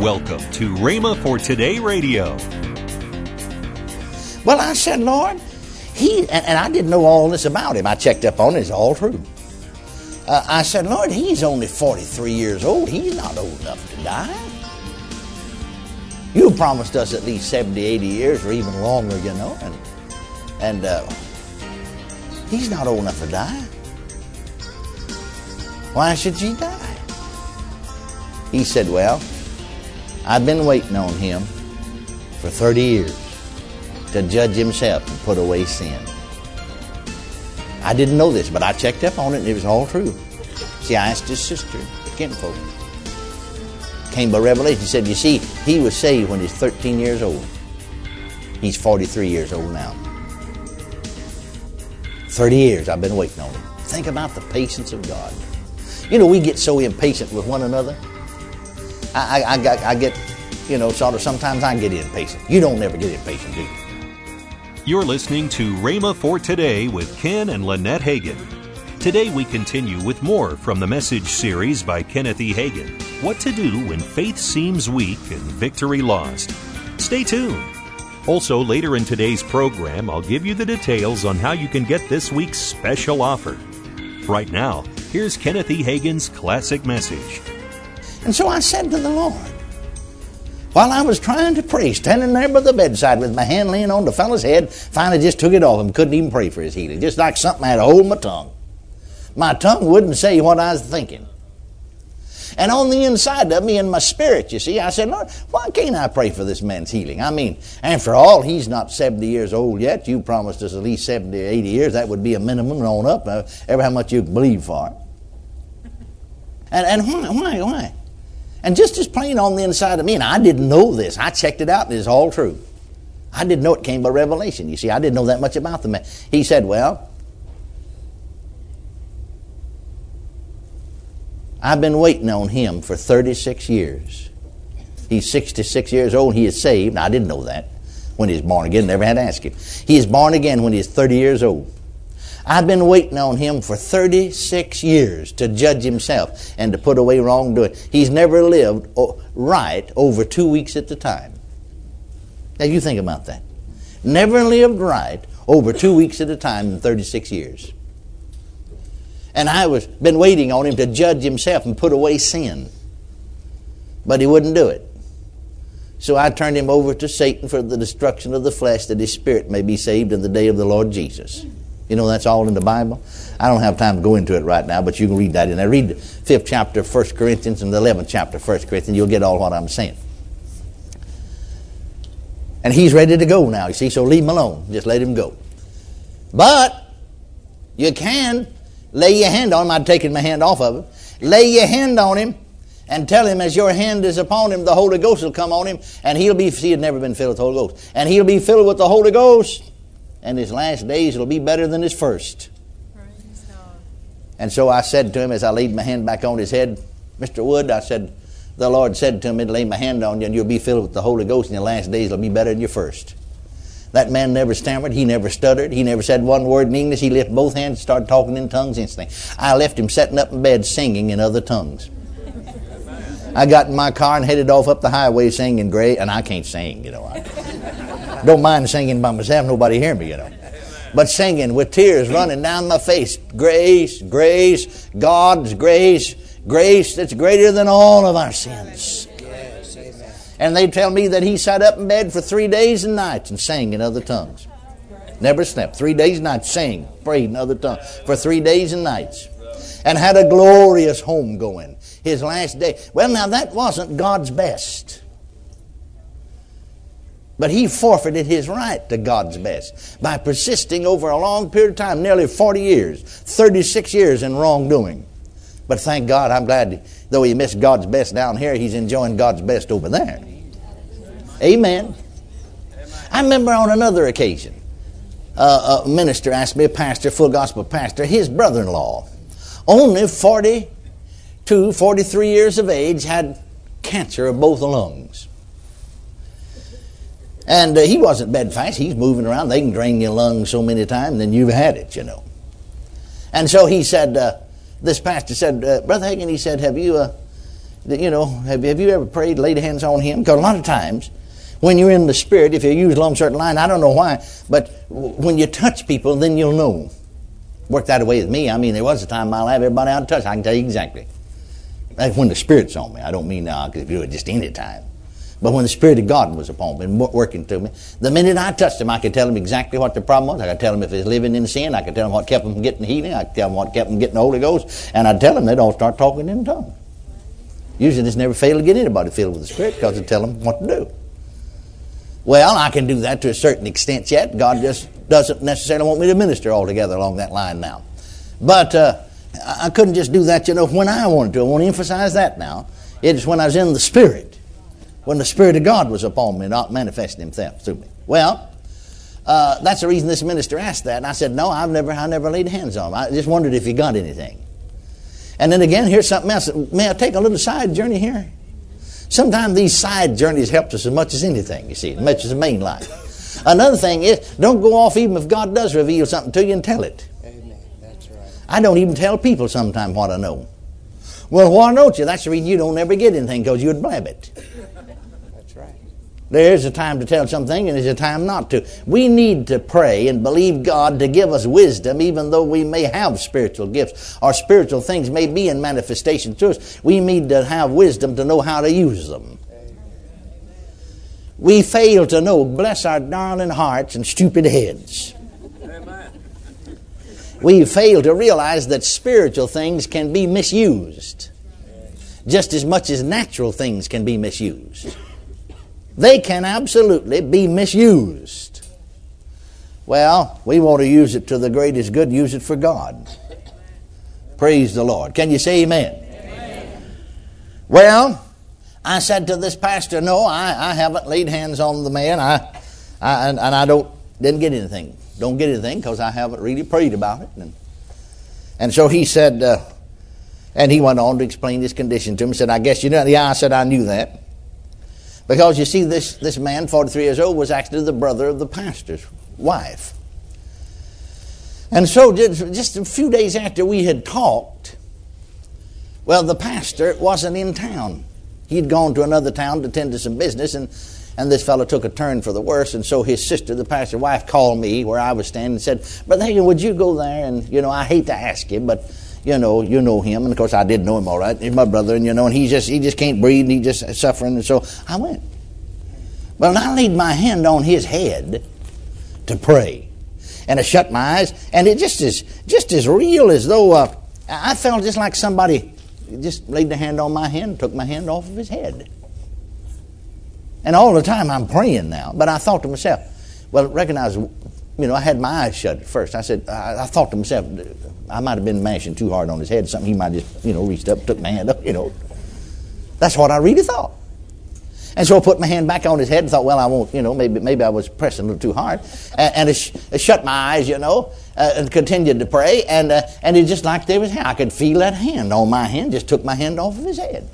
Welcome to Rhema for Today Radio. Well, I said, Lord, he, and, I didn't know all this about him. I checked up on it, it's all true. Uh, I said, Lord, he's only 43 years old. He's not old enough to die. You promised us at least 70, 80 years or even longer, you know, and, and uh, he's not old enough to die. Why should she die? He said, Well, I've been waiting on him for 30 years to judge himself and put away sin. I didn't know this, but I checked up on it and it was all true. See, I asked his sister, kinfolk. Came by revelation. He said, You see, he was saved when he's 13 years old. He's 43 years old now. 30 years I've been waiting on him. Think about the patience of God. You know, we get so impatient with one another. I, I, I, I get, you know, sort of sometimes I get impatient. You don't ever get impatient, do you? You're listening to Rhema for Today with Ken and Lynette Hagin. Today we continue with more from the message series by Kenneth E. Hagin What to Do When Faith Seems Weak and Victory Lost. Stay tuned. Also, later in today's program, I'll give you the details on how you can get this week's special offer. Right now, here's Kenneth E. Hagin's classic message. And so I said to the Lord, while I was trying to pray, standing there by the bedside with my hand laying on the fellow's head, finally just took it off and couldn't even pray for his healing. Just like something had a hold my tongue. My tongue wouldn't say what I was thinking. And on the inside of me, in my spirit, you see, I said, Lord, why can't I pray for this man's healing? I mean, after all, he's not 70 years old yet. You promised us at least 70 or 80 years. That would be a minimum on up, uh, ever how much you believe for. And, and why, why, why? And just as plain on the inside of me, and I didn't know this. I checked it out, and it's all true. I didn't know it came by revelation. You see, I didn't know that much about the man. He said, Well, I've been waiting on him for 36 years. He's 66 years old. He is saved. I didn't know that when he was born again. Never had to ask him. He is born again when he's 30 years old. I've been waiting on him for 36 years to judge himself and to put away wrongdoing. He's never lived right over two weeks at a time. Now you think about that. Never lived right over two weeks at a time in 36 years. And I was been waiting on him to judge himself and put away sin. But he wouldn't do it. So I turned him over to Satan for the destruction of the flesh, that his spirit may be saved in the day of the Lord Jesus. You know, that's all in the Bible. I don't have time to go into it right now, but you can read that in there. Read the fifth chapter 1 Corinthians and the 11th chapter 1 Corinthians. You'll get all what I'm saying. And he's ready to go now, you see, so leave him alone. Just let him go. But you can lay your hand on him. I'd taken my hand off of him. Lay your hand on him and tell him as your hand is upon him, the Holy Ghost will come on him, and he'll be, he had never been filled with the Holy Ghost, and he'll be filled with the Holy Ghost, and his last days will be better than his first. And so I said to him as I laid my hand back on his head, Mr. Wood, I said, the Lord said to me to lay my hand on you and you'll be filled with the Holy Ghost and your last days will be better than your first. That man never stammered. He never stuttered. He never said one word in English. He lifted both hands and started talking in tongues instantly. I left him sitting up in bed singing in other tongues. I got in my car and headed off up the highway singing great, and I can't sing, you know. I don't mind singing by myself. Nobody hear me, you know. But singing with tears running down my face. Grace, grace, God's grace, grace that's greater than all of our sins. And they tell me that he sat up in bed for three days and nights and sang in other tongues. Never slept. Three days and nights, sang, prayed in other tongues for three days and nights. And had a glorious home going. His last day. Well, now that wasn't God's best. But he forfeited his right to God's best by persisting over a long period of time, nearly 40 years, 36 years in wrongdoing. But thank God, I'm glad, though he missed God's best down here, he's enjoying God's best over there. Amen. I remember on another occasion, uh, a minister asked me, a pastor, full gospel pastor, his brother in law, only 42, 43 years of age, had cancer of both lungs. And uh, he wasn't bedfast. He's moving around. They can drain your lungs so many times, then you've had it, you know. And so he said, uh, this pastor said, uh, Brother Hagin, he said, have you, uh, you know, have, have you ever prayed, laid hands on him? Because a lot of times, when you're in the Spirit, if you use along a certain line, I don't know why, but when you touch people, then you'll know. Worked that way with me. I mean, there was a time in my life everybody I touched, I can tell you exactly. Like when the Spirit's on me. I don't mean now, because if do it just any time. But when the Spirit of God was upon me and working through me, the minute I touched him, I could tell him exactly what the problem was. I could tell him if he's living in sin. I could tell him what kept him from getting healing. I could tell him what kept him getting the Holy Ghost. And I'd tell him they'd all start talking in tongues. Usually this never failed to get anybody filled with the Spirit because I tell them what to do. Well, I can do that to a certain extent yet. God just doesn't necessarily want me to minister altogether along that line now. But uh, I couldn't just do that, you know, when I wanted to. I want to emphasize that now. It is when I was in the Spirit, when the Spirit of God was upon me, not manifesting Himself through me. Well, uh, that's the reason this minister asked that. And I said, No, I've never, I never laid hands on him. I just wondered if he got anything. And then again, here's something else. May I take a little side journey here? Sometimes these side journeys help us as much as anything, you see, as much as the main line. Another thing is, don't go off even if God does reveal something to you and tell it. Amen. That's right. I don't even tell people sometimes what I know. Well, why don't you? That's the reason you don't ever get anything, because you'd blab it. There's a time to tell something and there's a time not to. We need to pray and believe God to give us wisdom, even though we may have spiritual gifts or spiritual things may be in manifestation to us. We need to have wisdom to know how to use them. We fail to know, bless our darling hearts and stupid heads. We fail to realize that spiritual things can be misused just as much as natural things can be misused. They can absolutely be misused. Well, we want to use it to the greatest good, use it for God. Praise the Lord. Can you say amen? amen. Well, I said to this pastor, no, I, I haven't laid hands on the man. I, I and, and, I don't didn't get anything. Don't get anything because I haven't really prayed about it. And, and so he said, uh, and he went on to explain his condition to me. He said, I guess you know. Yeah, I said, I knew that. Because you see, this, this man, 43 years old, was actually the brother of the pastor's wife. And so, just a few days after we had talked, well, the pastor wasn't in town. He'd gone to another town to tend to some business, and, and this fellow took a turn for the worse. And so his sister, the pastor's wife, called me where I was standing and said, Brother Hagin, would you go there? And, you know, I hate to ask you, but you know, you know him, and of course I did know him all right. He's my brother, and you know, and he just he just can't breathe, and he just suffering, and so I went. Well, I laid my hand on his head to pray, and I shut my eyes, and it just is just as real as though uh, I felt just like somebody just laid their hand on my hand, took my hand off of his head. And all the time I'm praying now, but I thought to myself, well, recognize you know, I had my eyes shut at first. I said, I, I, thought to myself, I might have been mashing too hard on his head. Something he might just, you know, reached up, took my hand up, you know. That's what I really thought. And so I put my hand back on his head and thought, well, I won't, you know, maybe maybe I was pressing a little too hard. And, and I, sh- I, shut my eyes, you know, uh, and continued to pray. And, uh, and it just like there was, I could feel that hand on my hand, just took my hand off of his head.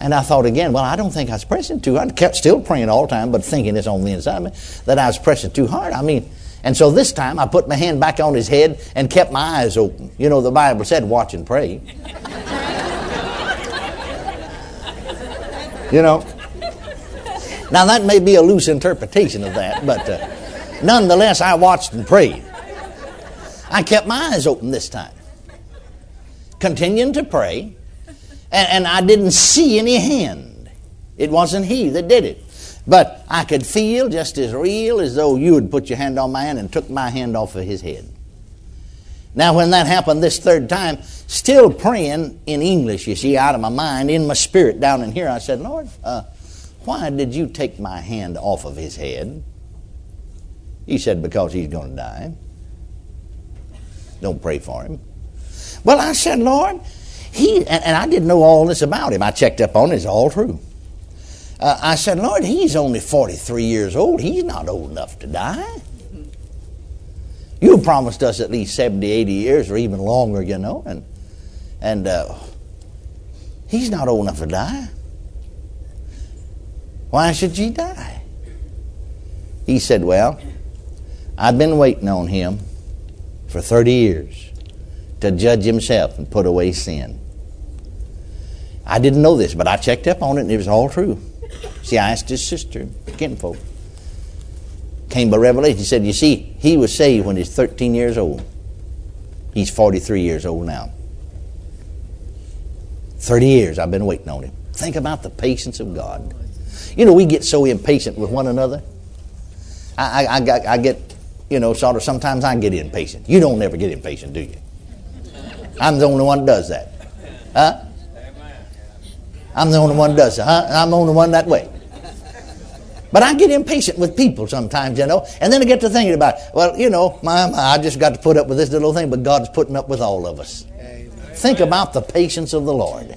And I thought again, well, I don't think I was pressing too hard. I kept still praying all the time, but thinking it's on the inside of me that I was pressing too hard. I mean, and so this time I put my hand back on his head and kept my eyes open. You know, the Bible said, watch and pray. you know. Now, that may be a loose interpretation of that, but uh, nonetheless, I watched and prayed. I kept my eyes open this time, continuing to pray and, and I didn't see any hand. It wasn't he that did it. But I could feel just as real as though you had put your hand on my hand and took my hand off of his head. Now, when that happened this third time, still praying in English, you see, out of my mind, in my spirit down in here, I said, Lord, uh, why did you take my hand off of his head? He said, Because he's going to die. Don't pray for him. Well, I said, Lord, he, and, and I didn't know all this about him. I checked up on it, it's all true. Uh, I said, Lord, he's only 43 years old. He's not old enough to die. You promised us at least 70, 80 years or even longer, you know, and, and uh, he's not old enough to die. Why should he die? He said, Well, I've been waiting on him for 30 years to judge himself and put away sin. I didn't know this, but I checked up on it and it was all true. See, I asked his sister, kinfolk. Came by revelation. He said, You see, he was saved when he's 13 years old. He's 43 years old now. 30 years I've been waiting on him. Think about the patience of God. You know, we get so impatient with one another. I, I, I, I get, you know, sort of, sometimes I get impatient. You don't ever get impatient, do you? I'm the only one that does that. Huh? I'm the only one that does it. Huh? I'm the only one that way. But I get impatient with people sometimes, you know. And then I get to thinking about, well, you know, my, my, I just got to put up with this little thing, but God's putting up with all of us. Amen. Think about the patience of the Lord.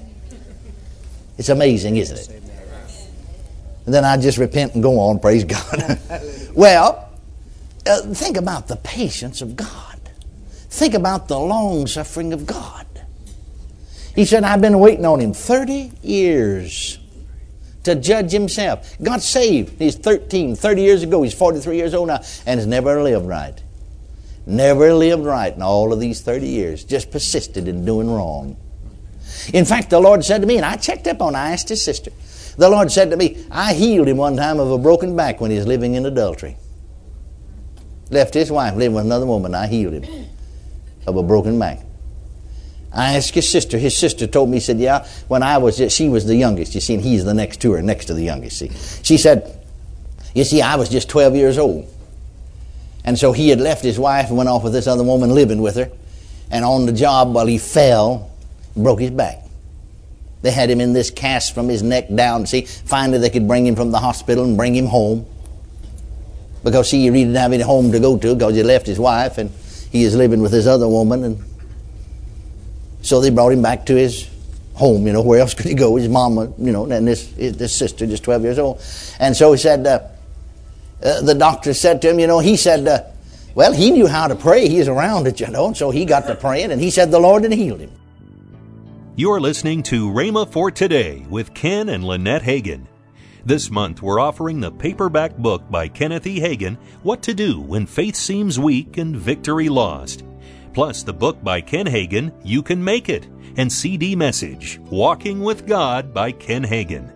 It's amazing, isn't it? And then I just repent and go on, praise God. well, uh, think about the patience of God. Think about the long suffering of God. He said, I've been waiting on him 30 years to judge himself. Got saved. He's 13, 30 years ago. He's 43 years old now and has never lived right. Never lived right in all of these 30 years. Just persisted in doing wrong. In fact, the Lord said to me, and I checked up on, I asked his sister. The Lord said to me, I healed him one time of a broken back when he was living in adultery. Left his wife, living with another woman. I healed him of a broken back. I asked his sister. His sister told me, he said, Yeah, when I was, she was the youngest, you see, and he's the next to her, next to the youngest, see. She said, You see, I was just 12 years old. And so he had left his wife and went off with this other woman living with her. And on the job, while he fell, broke his back. They had him in this cast from his neck down. See, finally they could bring him from the hospital and bring him home. Because, see, he didn't have any home to go to because he left his wife and he is living with this other woman. And so they brought him back to his home. You know, where else could he go? His mama, you know, and this, this sister, just 12 years old. And so he said, uh, uh, the doctor said to him, you know, he said, uh, well, he knew how to pray. He's around it, you know, and so he got to praying, and he said the Lord had healed him. You're listening to Rhema for Today with Ken and Lynette Hagin. This month, we're offering the paperback book by Kenneth E. Hagin, What to Do When Faith Seems Weak and Victory Lost plus the book by Ken Hagin, You Can Make It, and CD message, Walking with God by Ken Hagin.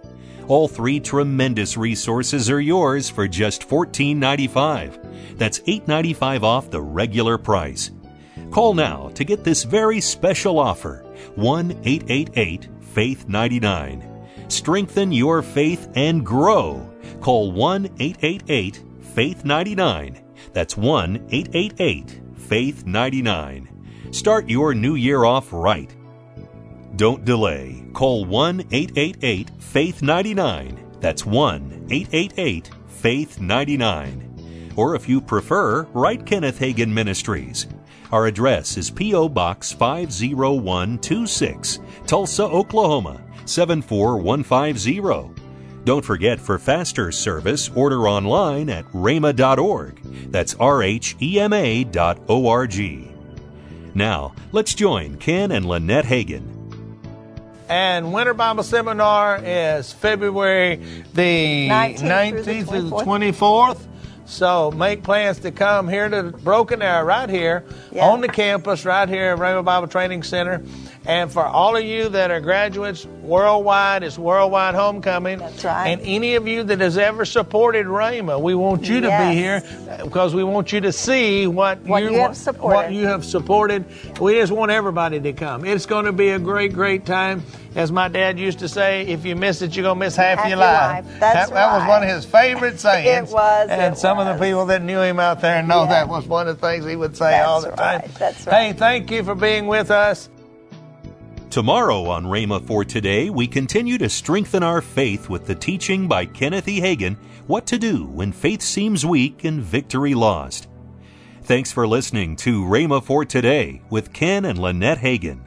All three tremendous resources are yours for just $14.95. That's $8.95 off the regular price. Call now to get this very special offer 1 888 Faith 99. Strengthen your faith and grow. Call 1 888 Faith 99. That's 1 888 Faith 99. Start your new year off right. Don't delay. Call 1 888 Faith 99. That's 1 888 Faith 99. Or if you prefer, write Kenneth Hagin Ministries. Our address is P.O. Box 50126, Tulsa, Oklahoma 74150. Don't forget for faster service, order online at rhema.org. That's R H E M A dot O R G. Now, let's join Ken and Lynette Hagin. And Winter Bible Seminar is February the 19th, 19th through the 24th. So make plans to come here to Broken Arrow, right here yeah. on the campus, right here at Rhema Bible Training Center. And for all of you that are graduates worldwide, it's Worldwide Homecoming. That's right. And any of you that has ever supported Rhema, we want you yes. to be here uh, because we want you to see what, what you, have supported. What you have supported. We just want everybody to come. It's going to be a great, great time. As my dad used to say, if you miss it, you're going to miss half, half your life. life. That's that, that was one of his favorite sayings. it was. And it some was. of the people that knew him out there know yeah. that was one of the things he would say That's all the time. That's right. Hey, thank you for being with us. Tomorrow on Rhema for Today, we continue to strengthen our faith with the teaching by Kenneth E. Hagin, What to Do When Faith Seems Weak and Victory Lost. Thanks for listening to Rhema for Today with Ken and Lynette Hagin.